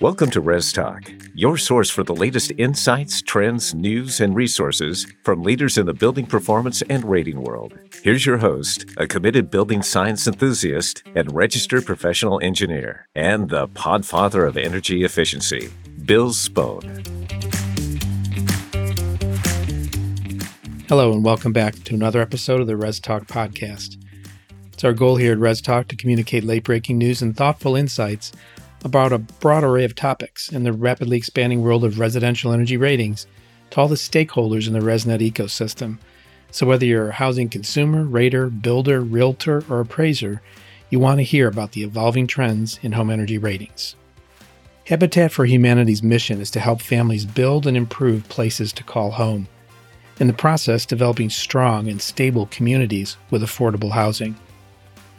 Welcome to Res Talk, your source for the latest insights, trends, news, and resources from leaders in the building performance and rating world. Here's your host, a committed building science enthusiast and registered professional engineer, and the podfather of energy efficiency, Bill Spohn. Hello, and welcome back to another episode of the Res Talk podcast. It's our goal here at Res Talk to communicate late breaking news and thoughtful insights about a broad array of topics in the rapidly expanding world of residential energy ratings to all the stakeholders in the ResNet ecosystem. So, whether you're a housing consumer, rater, builder, realtor, or appraiser, you want to hear about the evolving trends in home energy ratings. Habitat for Humanity's mission is to help families build and improve places to call home. In the process, developing strong and stable communities with affordable housing.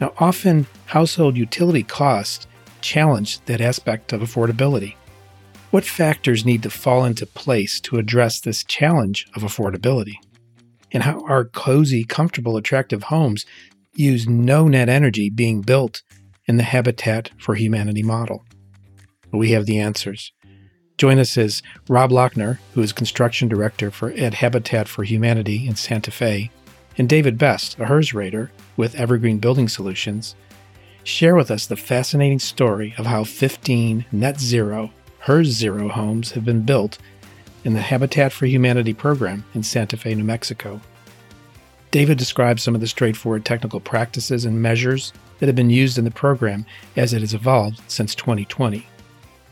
Now, often household utility costs challenge that aspect of affordability. What factors need to fall into place to address this challenge of affordability? And how our cozy, comfortable, attractive homes use no net energy being built in the Habitat for Humanity model? We have the answers. Join us as Rob Lochner, who is construction director for at Habitat for Humanity in Santa Fe, and David Best, a HERS rater with Evergreen Building Solutions, share with us the fascinating story of how 15 net zero, HERS zero homes have been built in the Habitat for Humanity program in Santa Fe, New Mexico. David describes some of the straightforward technical practices and measures that have been used in the program as it has evolved since 2020.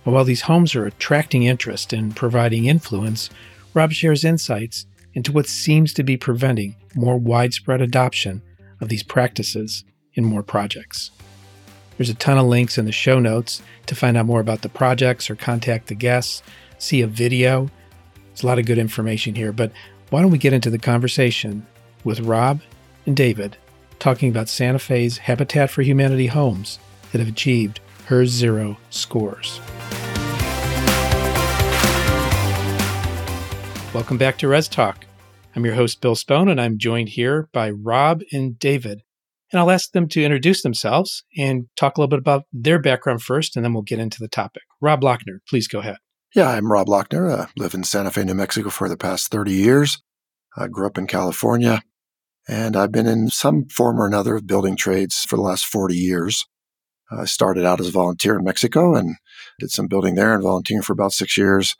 And while these homes are attracting interest and providing influence, Rob shares insights into what seems to be preventing more widespread adoption of these practices in more projects. There's a ton of links in the show notes to find out more about the projects or contact the guests, see a video. There's a lot of good information here, but why don't we get into the conversation with Rob and David talking about Santa Fe's Habitat for Humanity homes that have achieved HERS Zero scores. Welcome back to Res Talk. I'm your host, Bill Spohn, and I'm joined here by Rob and David and I'll ask them to introduce themselves and talk a little bit about their background first, and then we'll get into the topic. Rob Lochner, please go ahead. Yeah, I'm Rob Lochner. I live in Santa Fe, New Mexico for the past 30 years. I grew up in California, and I've been in some form or another of building trades for the last 40 years. I started out as a volunteer in Mexico and did some building there and volunteering for about six years,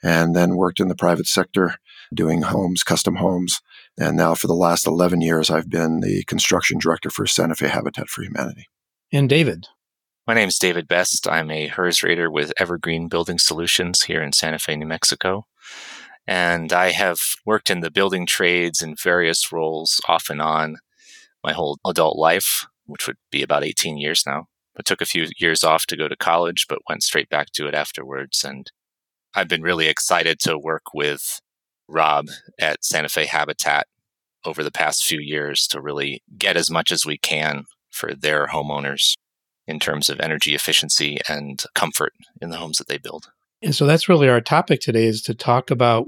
and then worked in the private sector doing homes, custom homes, and now for the last 11 years, I've been the construction director for Santa Fe Habitat for Humanity. And David. My name is David Best. I'm a HERS rater with Evergreen Building Solutions here in Santa Fe, New Mexico. And I have worked in the building trades in various roles off and on my whole adult life, which would be about 18 years now. I took a few years off to go to college, but went straight back to it afterwards. And I've been really excited to work with Rob at Santa Fe Habitat over the past few years to really get as much as we can for their homeowners in terms of energy efficiency and comfort in the homes that they build. And so that's really our topic today is to talk about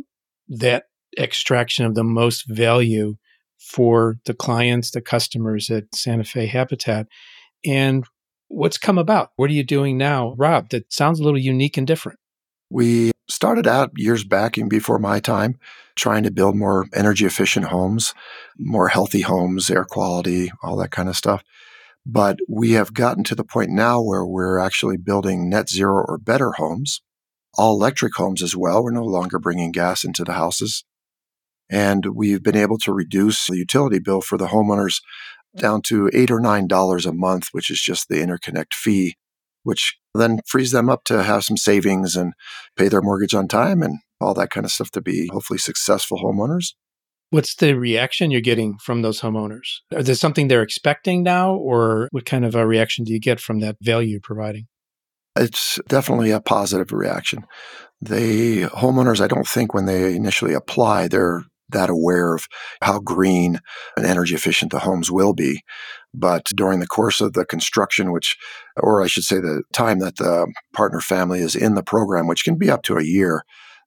that extraction of the most value for the clients, the customers at Santa Fe Habitat and what's come about. What are you doing now, Rob? That sounds a little unique and different. We started out years back, even before my time, trying to build more energy efficient homes, more healthy homes, air quality, all that kind of stuff. But we have gotten to the point now where we're actually building net zero or better homes, all electric homes as well. We're no longer bringing gas into the houses. And we've been able to reduce the utility bill for the homeowners down to eight or nine dollars a month, which is just the interconnect fee which then frees them up to have some savings and pay their mortgage on time and all that kind of stuff to be hopefully successful homeowners. What's the reaction you're getting from those homeowners? Is there something they're expecting now, or what kind of a reaction do you get from that value you're providing? It's definitely a positive reaction. The homeowners, I don't think when they initially apply, they're that aware of how green and energy efficient the homes will be. But during the course of the construction, which, or I should say, the time that the partner family is in the program, which can be up to a year,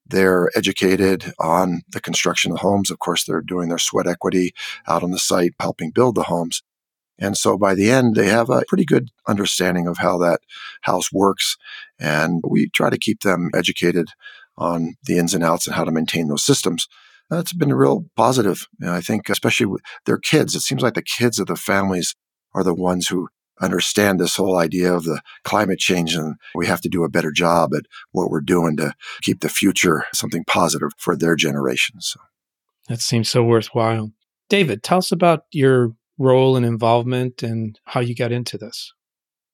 they're educated on the construction of homes. Of course, they're doing their sweat equity out on the site, helping build the homes. And so by the end, they have a pretty good understanding of how that house works And we try to keep them educated on the ins and outs and how to maintain those systems. That's been real positive. And I think, especially with their kids, it seems like the kids of the families are the ones who understand this whole idea of the climate change and we have to do a better job at what we're doing to keep the future something positive for their generations. So. That seems so worthwhile. David, tell us about your role and involvement and how you got into this.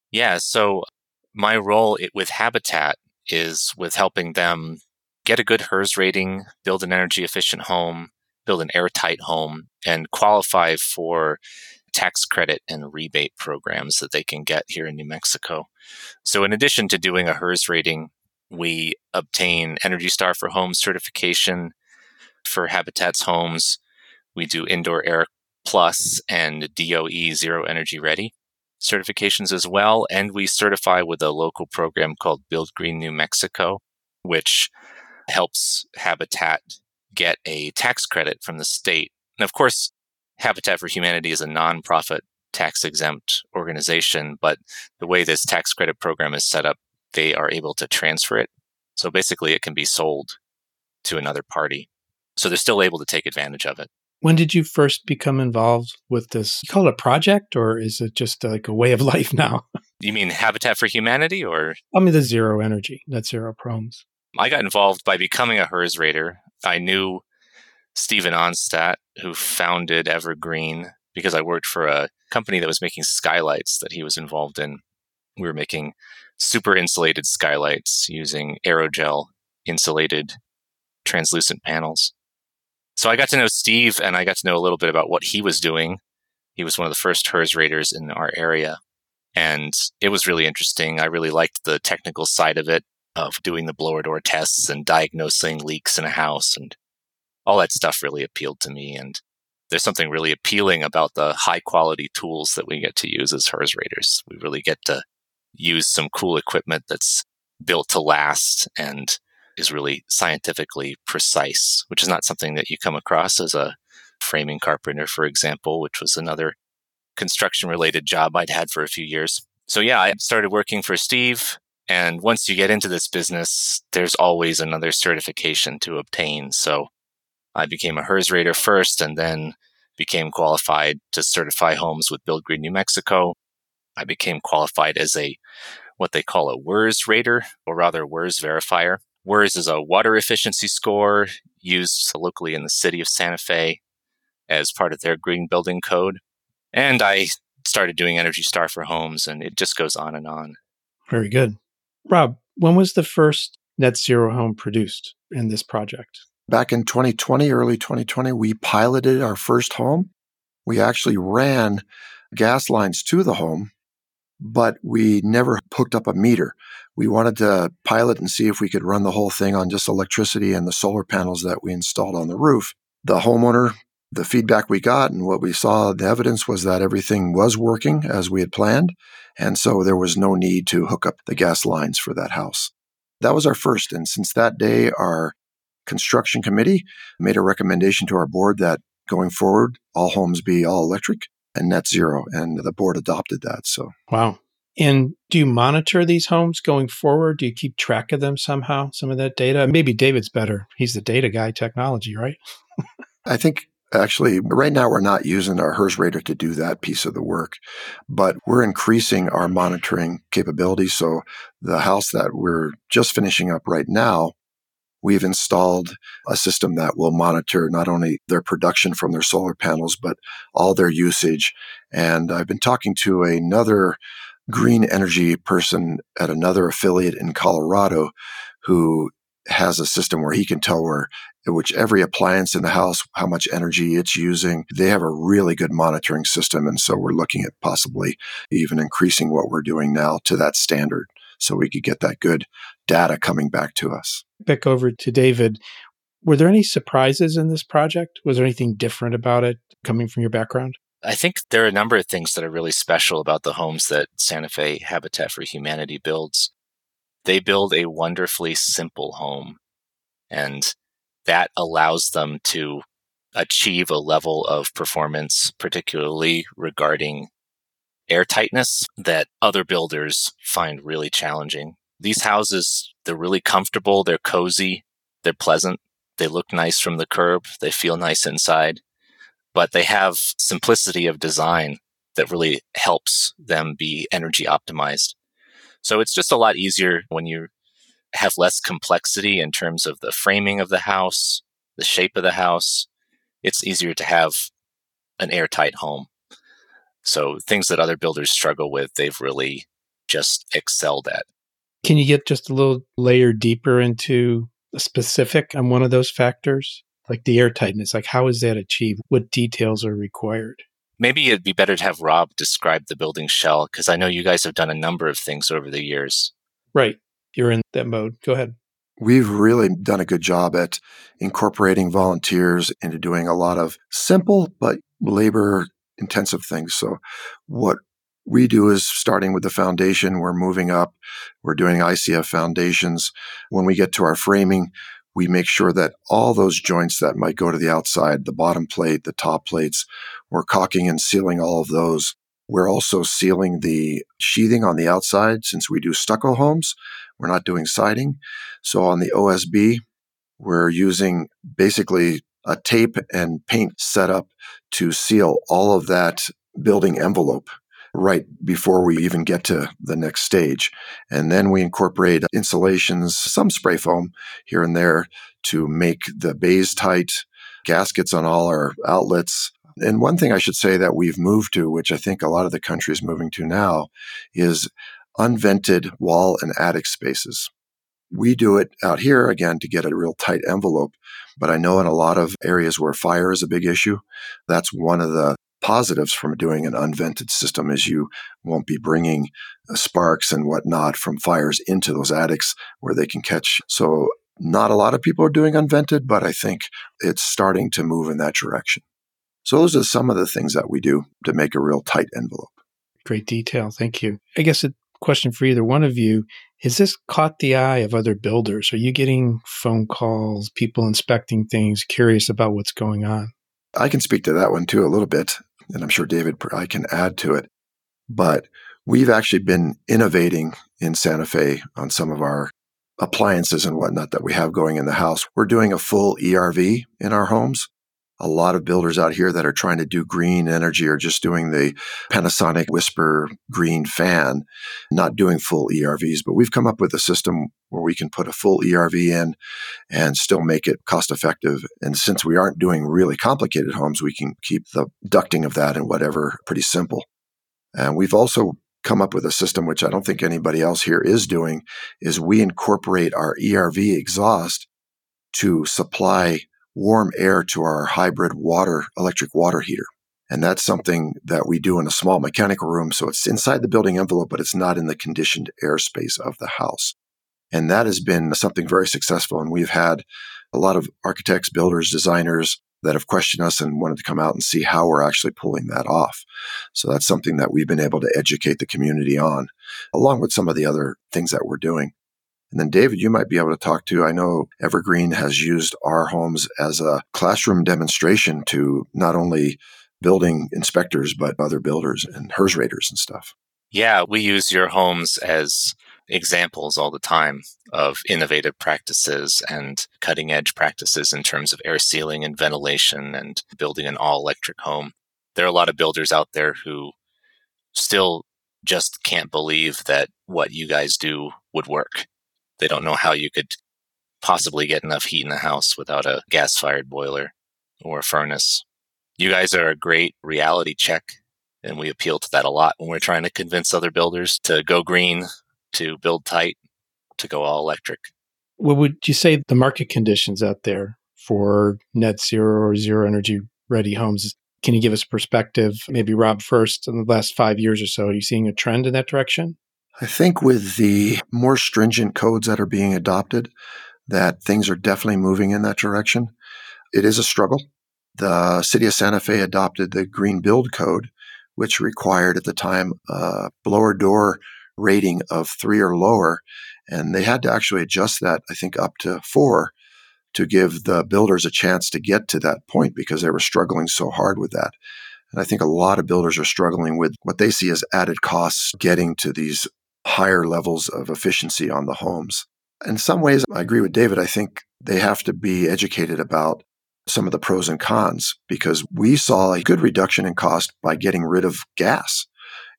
Yeah, so my role with Habitat is with helping them get a good HERS rating, build an energy efficient home, build an airtight home, and qualify for tax credit and rebate programs that they can get here in New Mexico. So, in addition to doing a HERS rating, we obtain Energy Star for Home certification for Habitat's homes. We do Indoor Air Plus and DOE Zero Energy Ready certifications as well. And we certify with a local program called Build Green New Mexico, which helps Habitat get a tax credit from the state. And of course, Habitat for Humanity is a nonprofit tax exempt organization, but the way this tax credit program is set up, they are able to transfer it. So basically, it can be sold to another party. So they're still able to take advantage of it. When did you first become involved with this? You call it a project, or is it just uh, like a way of life now? You mean Habitat for Humanity, or? I mean the zero energy, net zero proms. I got involved by becoming a HERS rater. I knew Stephen Onstadt, who founded Evergreen, because I worked for a company that was making skylights that he was involved in. We were making super insulated skylights using aerogel insulated translucent panels. So I got to know Steve and I got to know a little bit about what he was doing. He was one of the first HERS raters in our area. And it was really interesting. I really liked the technical side of it, of doing the blower door tests and diagnosing leaks in a house and all that stuff really appealed to me. And there's something really appealing about the high quality tools that we get to use as HERS raters. We really get to use some cool equipment that's built to last and is really scientifically precise, which is not something that you come across as a framing carpenter, for example, which was another construction related job I'd had for a few years. So yeah, I started working for Steve. And once you get into this business, there's always another certification to obtain. So I became a HERS rater first and then became qualified to certify homes with Build Green New Mexico. I became qualified as a what they call a WERS rater, or rather WERS verifier. WERS is a water efficiency score used locally in the city of Santa Fe as part of their green building code. And I started doing Energy Star for homes, and it just goes on and on. Very good. Rob, when was the first net zero home produced in this project? Back in 2020, early 2020, we piloted our first home. We actually ran gas lines to the home, but we never hooked up a meter. We wanted to pilot and see if we could run the whole thing on just electricity and the solar panels that we installed on the roof. The homeowner, the feedback we got and what we saw, the evidence was that everything was working as we had planned. And so there was no need to hook up the gas lines for that house. That was our first. And since that day, our construction committee made a recommendation to our board that going forward, all homes be all electric and net zero. And the board adopted that. So, wow. And do you monitor these homes going forward? Do you keep track of them somehow, some of that data? Maybe David's better. He's the data guy, technology, right? I think actually right now we're not using our HERS rater to do that piece of the work, but we're increasing our monitoring capabilities. So the house that we're just finishing up right now We've installed a system that will monitor not only their production from their solar panels, but all their usage. And I've been talking to another green energy person at another affiliate in Colorado who has a system where he can tell where which every appliance in the house how much energy it's using they have a really good monitoring system and so we're looking at possibly even increasing what we're doing now to that standard so we could get that good data coming back to us. Back over to David. Were there any surprises in this project? Was there anything different about it coming from your background? I think there are a number of things that are really special about the homes that Santa Fe Habitat for Humanity builds. They build a wonderfully simple home, and that allows them to achieve a level of performance, particularly regarding airtightness, that other builders find really challenging. These houses, they're really comfortable, they're cozy, they're pleasant, they look nice from the curb, they feel nice inside, but they have simplicity of design that really helps them be energy optimized. So it's just a lot easier when you have less complexity in terms of the framing of the house, the shape of the house. It's easier to have an airtight home. So things that other builders struggle with, they've really just excelled at. Can you get just a little layer deeper into specific on one of those factors? Like the airtightness, like how is that achieved? What details are required? Maybe it'd be better to have Rob describe the building shell because I know you guys have done a number of things over the years. Right. You're in that mode. Go ahead. We've really done a good job at incorporating volunteers into doing a lot of simple but labor intensive things. So, what we do is starting with the foundation, we're moving up, we're doing ICF foundations. When we get to our framing, we make sure that all those joints that might go to the outside, the bottom plate, the top plates, we're caulking and sealing all of those. We're also sealing the sheathing on the outside since we do stucco homes. We're not doing siding. So on the OSB, we're using basically a tape and paint setup to seal all of that building envelope right before we even get to the next stage. And then we incorporate insulations, some spray foam here and there to make the bays tight, gaskets on all our outlets. And one thing I should say that we've moved to, which I think a lot of the country is moving to now, is unvented wall and attic spaces. We do it out here again to get a real tight envelope. But I know in a lot of areas where fire is a big issue, that's one of the positives from doing an unvented system is you won't be bringing uh, sparks and whatnot from fires into those attics where they can catch. So not a lot of people are doing unvented, but I think it's starting to move in that direction. So those are some of the things that we do to make a real tight envelope. Great detail. Thank you. I guess a question for either one of you. Has this caught the eye of other builders? Are you getting phone calls, people inspecting things, curious about what's going on? I can speak to that one too a little bit, and I'm sure David I can add to it. But we've actually been innovating in Santa Fe on some of our appliances and whatnot that we have going in the house. We're doing a full ERV in our homes a lot of builders out here that are trying to do green energy are just doing the Panasonic Whisper green fan, not doing full ERVs. But we've come up with a system where we can put a full ERV in and still make it cost effective. And since we aren't doing really complicated homes, we can keep the ducting of that and whatever pretty simple. And we've also come up with a system which I don't think anybody else here is doing is we incorporate our ERV exhaust to supply warm air to our hybrid water, electric water heater. And that's something that we do in a small mechanical room. So it's inside the building envelope, but it's not in the conditioned airspace of the house. And that has been something very successful. And we've had a lot of architects, builders, designers that have questioned us and wanted to come out and see how we're actually pulling that off. So that's something that we've been able to educate the community on, along with some of the other things that we're doing. And then, David, you might be able to talk to. I know Evergreen has used our homes as a classroom demonstration to not only building inspectors, but other builders and HERS raters and stuff. Yeah, we use your homes as examples all the time of innovative practices and cutting edge practices in terms of air sealing and ventilation and building an all electric home. There are a lot of builders out there who still just can't believe that what you guys do would work they don't know how you could possibly get enough heat in the house without a gas fired boiler or a furnace. You guys are a great reality check, and we appeal to that a lot when we're trying to convince other builders to go green, to build tight, to go all electric. What would you say the market conditions out there for net zero or zero energy ready homes? Can you give us a perspective? Maybe Rob first in the last five years or so, are you seeing a trend in that direction? I think with the more stringent codes that are being adopted, that things are definitely moving in that direction. It is a struggle. The city of Santa Fe adopted the Green Build Code, which required at the time a blower door rating of three or lower. And they had to actually adjust that, I think, up to four to give the builders a chance to get to that point because they were struggling so hard with that. And I think a lot of builders are struggling with what they see as added costs getting to these higher levels of efficiency on the homes. In some ways, I agree with David. I think they have to be educated about some of the pros and cons because we saw a good reduction in cost by getting rid of gas.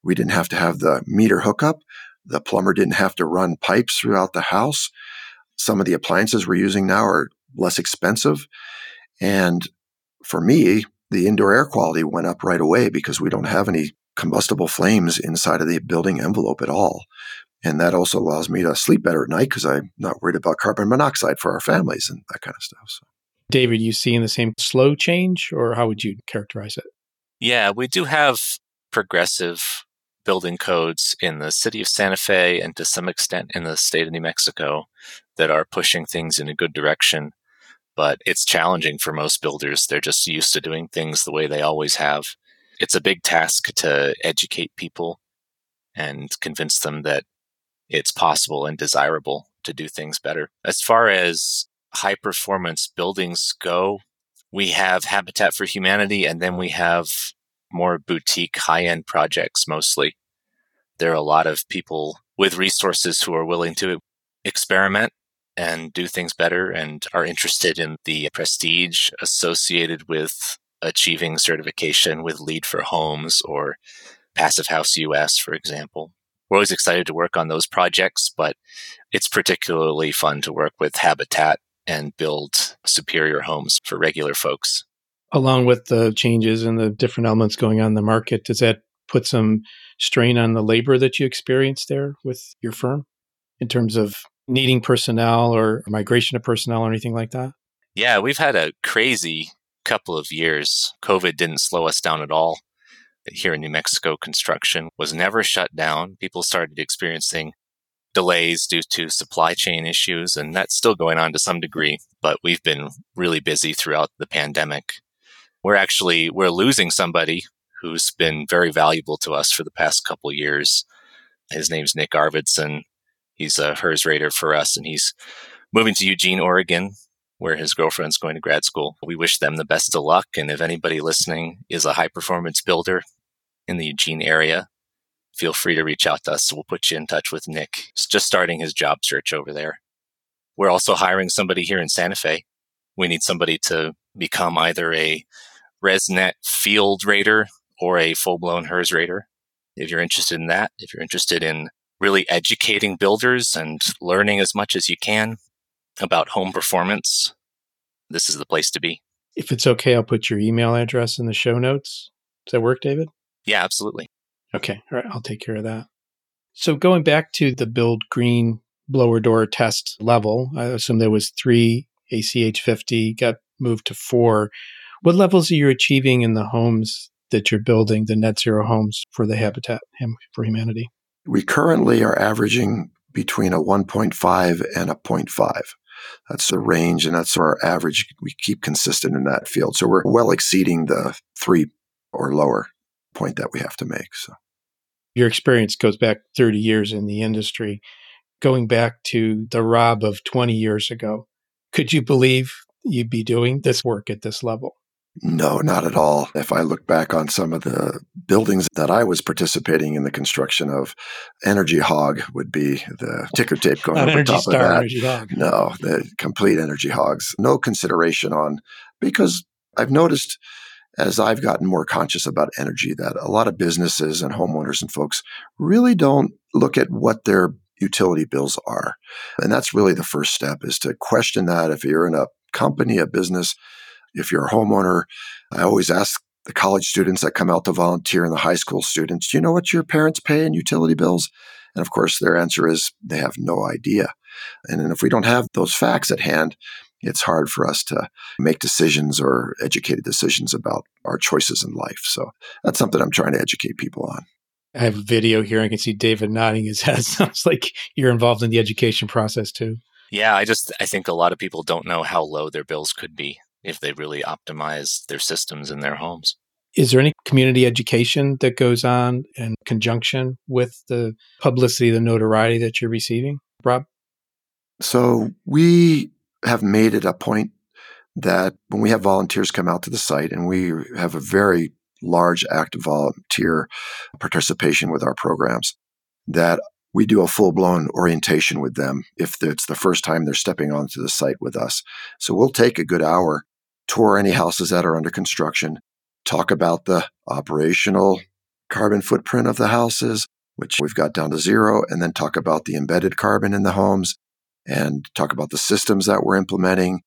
We didn't have to have the meter hookup. The plumber didn't have to run pipes throughout the house. Some of the appliances we're using now are less expensive. And for me, the indoor air quality went up right away because we don't have any combustible flames inside of the building envelope at all. And that also allows me to sleep better at night because I'm not worried about carbon monoxide for our families and that kind of stuff. So. David, you seeing the same slow change, or how would you characterize it? Yeah, we do have progressive building codes in the city of Santa Fe and to some extent in the state of New Mexico that are pushing things in a good direction. But it's challenging for most builders. They're just used to doing things the way they always have. It's a big task to educate people and convince them that it's possible and desirable to do things better. As far as high performance buildings go, we have Habitat for Humanity and then we have more boutique high end projects mostly. There are a lot of people with resources who are willing to experiment and do things better and are interested in the prestige associated with achieving certification with LEED for Homes or Passive House US, for example. We're always excited to work on those projects, but it's particularly fun to work with Habitat and build superior homes for regular folks. Along with the changes and the different elements going on in the market, does that put some strain on the labor that you experience there with your firm in terms of needing personnel or migration of personnel or anything like that? Yeah, we've had a crazy couple of years. COVID didn't slow us down at all. Here in New Mexico, construction was never shut down. People started experiencing delays due to supply chain issues, and that's still going on to some degree. But we've been really busy throughout the pandemic. We're actually we're losing somebody who's been very valuable to us for the past couple years. His name's Nick Arvidson. He's a HERS rater for us, and he's moving to Eugene, Oregon, where his girlfriend's going to grad school. We wish them the best of luck. And if anybody listening is a high performance builder in the Eugene area, feel free to reach out to us. We'll put you in touch with Nick. He's just starting his job search over there. We're also hiring somebody here in Santa Fe. We need somebody to become either a ResNet field rater or a full blown HERS rater. If you're interested in that, if you're interested in really educating builders and learning as much as you can about home performance, this is the place to be. If it's okay, I'll put your email address in the show notes. Does that work, David? Yeah, absolutely. Okay. All right. I'll take care of that. So going back to the build green blower door test level, I assume there was three ACH 50, got moved to four. What levels are you achieving in the homes that you're building, the net zero homes for the Habitat for Humanity? We currently are averaging between a 1.5 and a 0.5. That's the range, and that's our average. We keep consistent in that field. So we're well exceeding the three or lower point that we have to make. So your experience goes back 30 years in the industry. Going back to the Rob of 20 years ago, could you believe you'd be doing this work at this level? No, not at all. If I look back on some of the buildings that I was participating in the construction of, Energy Hog would be the ticker tape going over top Star, of that. Energy Hog. No, the complete Energy Hogs. No consideration on because I've noticed as I've gotten more conscious about energy that a lot of businesses and homeowners and folks really don't look at what their utility bills are. And that's really the first step is to question that if you're in a company, a business, if you're a homeowner, I always ask the college students that come out to volunteer and the high school students, do you know what your parents pay in utility bills? And of course, their answer is they have no idea. And if we don't have those facts at hand, it's hard for us to make decisions or educated decisions about our choices in life. So that's something I'm trying to educate people on. I have a video here. I can see David nodding his head. Sounds like you're involved in the education process too. Yeah, I just I think a lot of people don't know how low their bills could be if they really optimize their systems in their homes. Is there any community education that goes on in conjunction with the publicity, the notoriety that you're receiving, Rob? So we have made it a point that when we have volunteers come out to the site and we have a very large active volunteer participation with our programs, that we do a full blown orientation with them if it's the first time they're stepping onto the site with us. So we'll take a good hour, tour any houses that are under construction, talk about the operational carbon footprint of the houses, which we've got down to zero, and then talk about the embedded carbon in the homes and talk about the systems that we're implementing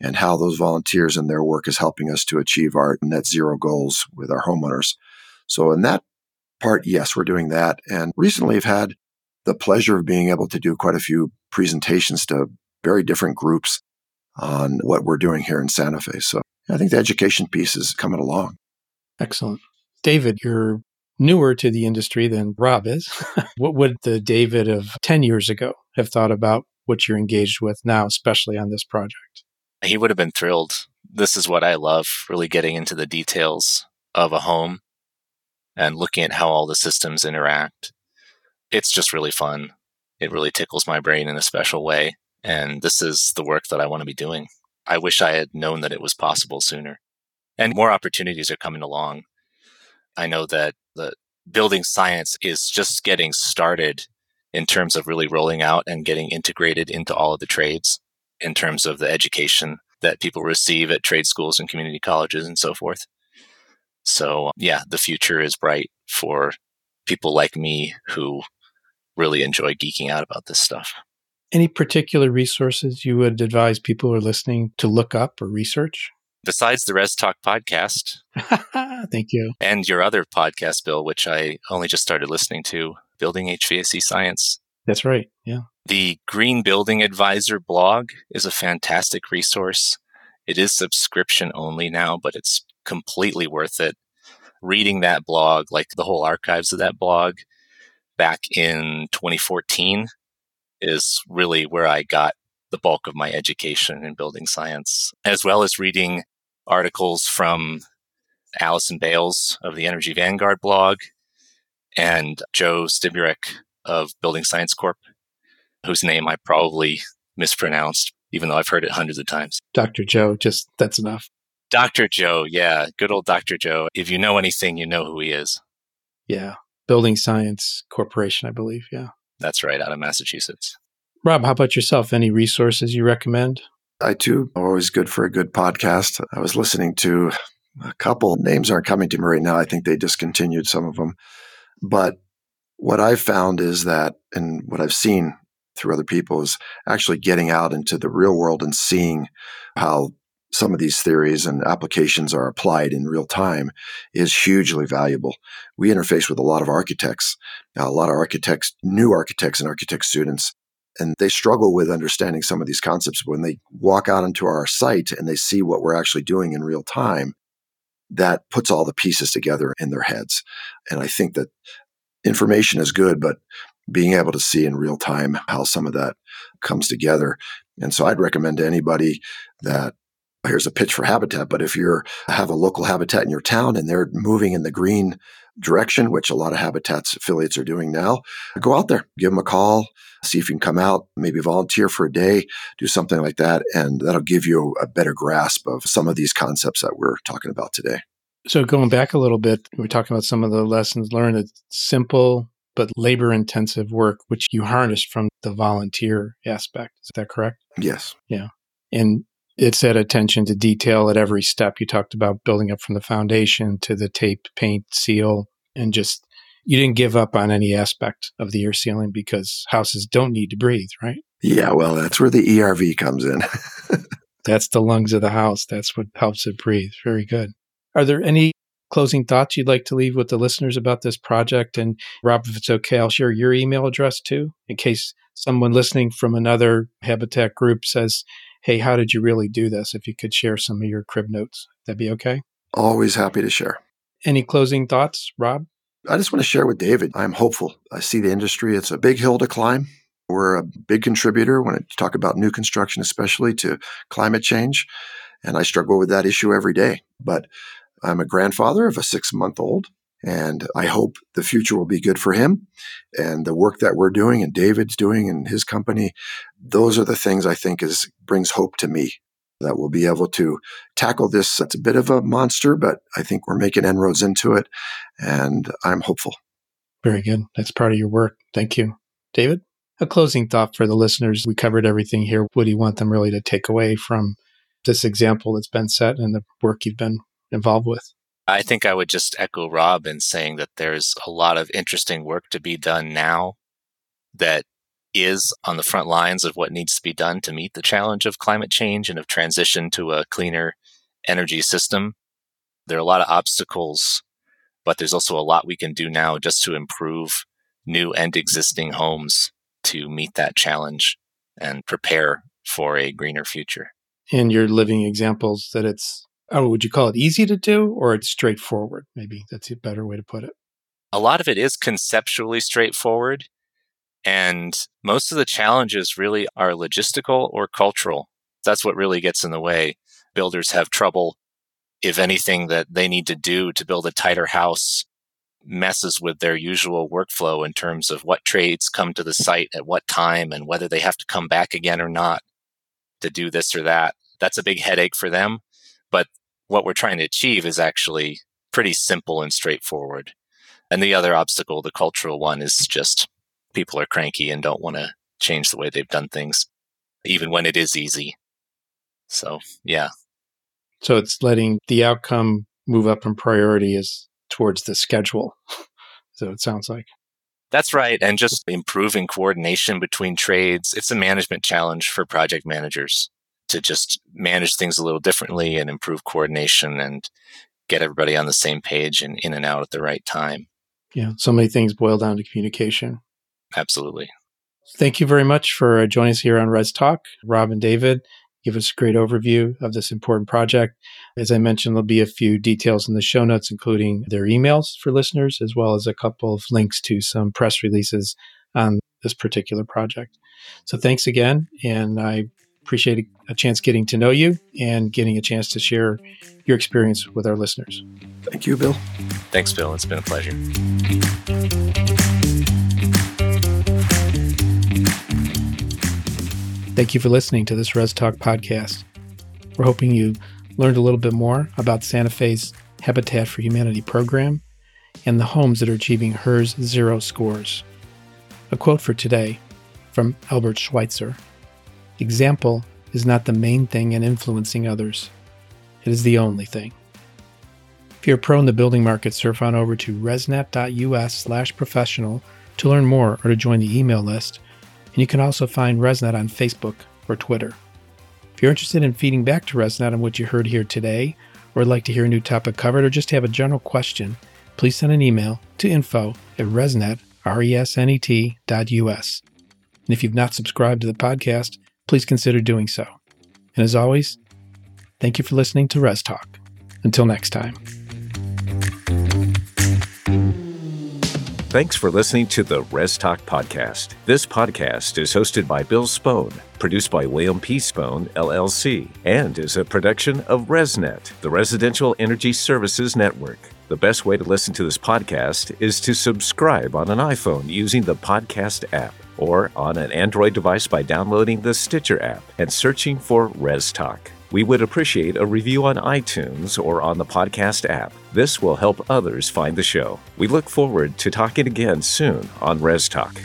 and how those volunteers and their work is helping us to achieve our net zero goals with our homeowners. So in that part, yes, we're doing that. And recently I've had the pleasure of being able to do quite a few presentations to very different groups on what we're doing here in Santa Fe. So I think the education piece is coming along. Excellent. David, you're newer to the industry than Rob is. what would the David of 10 years ago have thought about what you're engaged with now, especially on this project? He would have been thrilled. This is what I love, really getting into the details of a home and looking at how all the systems interact. It's just really fun. It really tickles my brain in a special way. And this is the work that I want to be doing. I wish I had known that it was possible sooner. And more opportunities are coming along. I know that the building science is just getting started in terms of really rolling out and getting integrated into all of the trades in terms of the education that people receive at trade schools and community colleges and so forth. So, yeah, the future is bright for people like me who really enjoy geeking out about this stuff. Any particular resources you would advise people who are listening to look up or research? Besides the Res Talk podcast. Thank you. And your other podcast, Bill, which I only just started listening to, Building HVAC Science. That's right. Yeah. The Green Building Advisor blog is a fantastic resource. It is subscription only now, but it's completely worth it. Reading that blog, like the whole archives of that blog back in 2014, is really where I got the bulk of my education in building science, as well as reading articles from Allison Bailes of the Energy Vanguard blog and Joe Lstiburek of Building Science Corp whose name I probably mispronounced, even though I've heard it hundreds of times. Dr. Joe, just that's enough. Dr. Joe, yeah, good old Dr. Joe. If you know anything, you know who he is. Yeah, Building Science Corporation, I believe. Yeah. That's right, out of Massachusetts. Rob, how about yourself? Any resources you recommend? I too always good for a good podcast. I was listening to a couple names aren't coming to me right now. I think they discontinued some of them. But what I've found is that, and what I've seen through other people is actually getting out into the real world and seeing how some of these theories and applications are applied in real time is hugely valuable. We interface with a lot of architects, a lot of architects, new architects and architect students, and they struggle with understanding some of these concepts. When they walk out into our site and they see what we're actually doing in real time, that puts all the pieces together in their heads. And I think that information is good, but being able to see in real time how some of that comes together. And so I'd recommend to anybody that here's a pitch for habitat, but if you have a local habitat in your town and they're moving in the green direction, which a lot of habitats affiliates are doing now, go out there, give them a call, see if you can come out, maybe volunteer for a day, do something like that. And that'll give you a better grasp of some of these concepts that we're talking about today. So going back a little bit, we're talking about some of the lessons learned. It's simple, but labor intensive work, which you harness from the volunteer aspect. Is that correct? Yes. Yeah. And it's that attention to detail at every step. You talked about building up from the foundation to the tape, paint, seal, and just you didn't give up on any aspect of the air sealing because houses don't need to breathe, right? Yeah, well, that's where the ERV comes in. that's the lungs of the house. That's what helps it breathe. Very good. Are there any closing thoughts you'd like to leave with the listeners about this project? And Rob, if it's okay, I'll share your email address too, in case someone listening from another habitat group says, Hey, how did you really do this? If you could share some of your crib notes, that'd be okay. Always happy to share. Any closing thoughts, Rob? I just want to share with David. I'm hopeful. I see the industry, it's a big hill to climb. We're a big contributor when you talk about new construction, especially to climate change. And I struggle with that issue every day. But I'm a grandfather of a six month old, and I hope the future will be good for him. And the work that we're doing and David's doing and his company, those are the things I think is brings hope to me that we'll be able to tackle this. It's a bit of a monster, but I think we're making inroads into it, and I'm hopeful. Very good. That's part of your work. Thank you. David, a closing thought for the listeners. We covered everything here. What do you want them really to take away from this example that's been set and the work you've been involved with? I think I would just echo Rob in saying that there's a lot of interesting work to be done now that is on the front lines of what needs to be done to meet the challenge of climate change and of transition to a cleaner energy system. There are a lot of obstacles, but there's also a lot we can do now just to improve new and existing homes to meet that challenge and prepare for a greener future. And you're living examples that it's, oh, would you call it easy to do or it's straightforward? Maybe that's a better way to put it. A lot of it is conceptually straightforward. And most of the challenges really are logistical or cultural. That's what really gets in the way. Builders have trouble if anything that they need to do to build a tighter house messes with their usual workflow in terms of what trades come to the site at what time and whether they have to come back again or not to do this or that. That's a big headache for them. But what we're trying to achieve is actually pretty simple and straightforward. And the other obstacle, the cultural one, is just people are cranky and don't want to change the way they've done things, even when it is easy. So, yeah. So it's letting the outcome move up in priority is towards the schedule. so it sounds like. That's right. And just improving coordination between trades. It's a management challenge for project managers to just manage things a little differently and improve coordination and get everybody on the same page and in and out at the right time. Yeah. So many things boil down to communication. Absolutely. Thank you very much for uh, joining us here on Res Talk. Rob and David give us a great overview of this important project. As I mentioned, there'll be a few details in the show notes, including their emails for listeners, as well as a couple of links to some press releases on this particular project. So thanks again. And I appreciate a chance getting to know you and getting a chance to share your experience with our listeners. Thank you, Bill. Thanks, Bill. It's been a pleasure. Thank you for listening to this Res Talk podcast. We're hoping you learned a little bit more about Santa Fe's Habitat for Humanity program and the homes that are achieving HERS Zero scores. A quote for today from Albert Schweitzer Example is not the main thing in influencing others, it is the only thing. If you're pro in the building market, surf on over to resnet.us slash professional to learn more or to join the email list and you can also find ResNet on Facebook or Twitter. If you're interested in feeding back to ResNet on what you heard here today, or would like to hear a new topic covered, or just have a general question, please send an email to info at resnet, R-E-S-N-E-T dot U-S. And if you've not subscribed to the podcast, please consider doing so. And as always, thank you for listening to Res Talk. Until next time. Thanks for listening to the Res Talk podcast. This podcast is hosted by Bill Spohn, produced by William P. Spohn, LLC, and is a production of ResNet, the Residential Energy Services Network. The best way to listen to this podcast is to subscribe on an iPhone using the podcast app or on an Android device by downloading the Stitcher app and searching for Res Talk. We would appreciate a review on iTunes or on the podcast app. This will help others find the show. We look forward to talking again soon on Res Talk.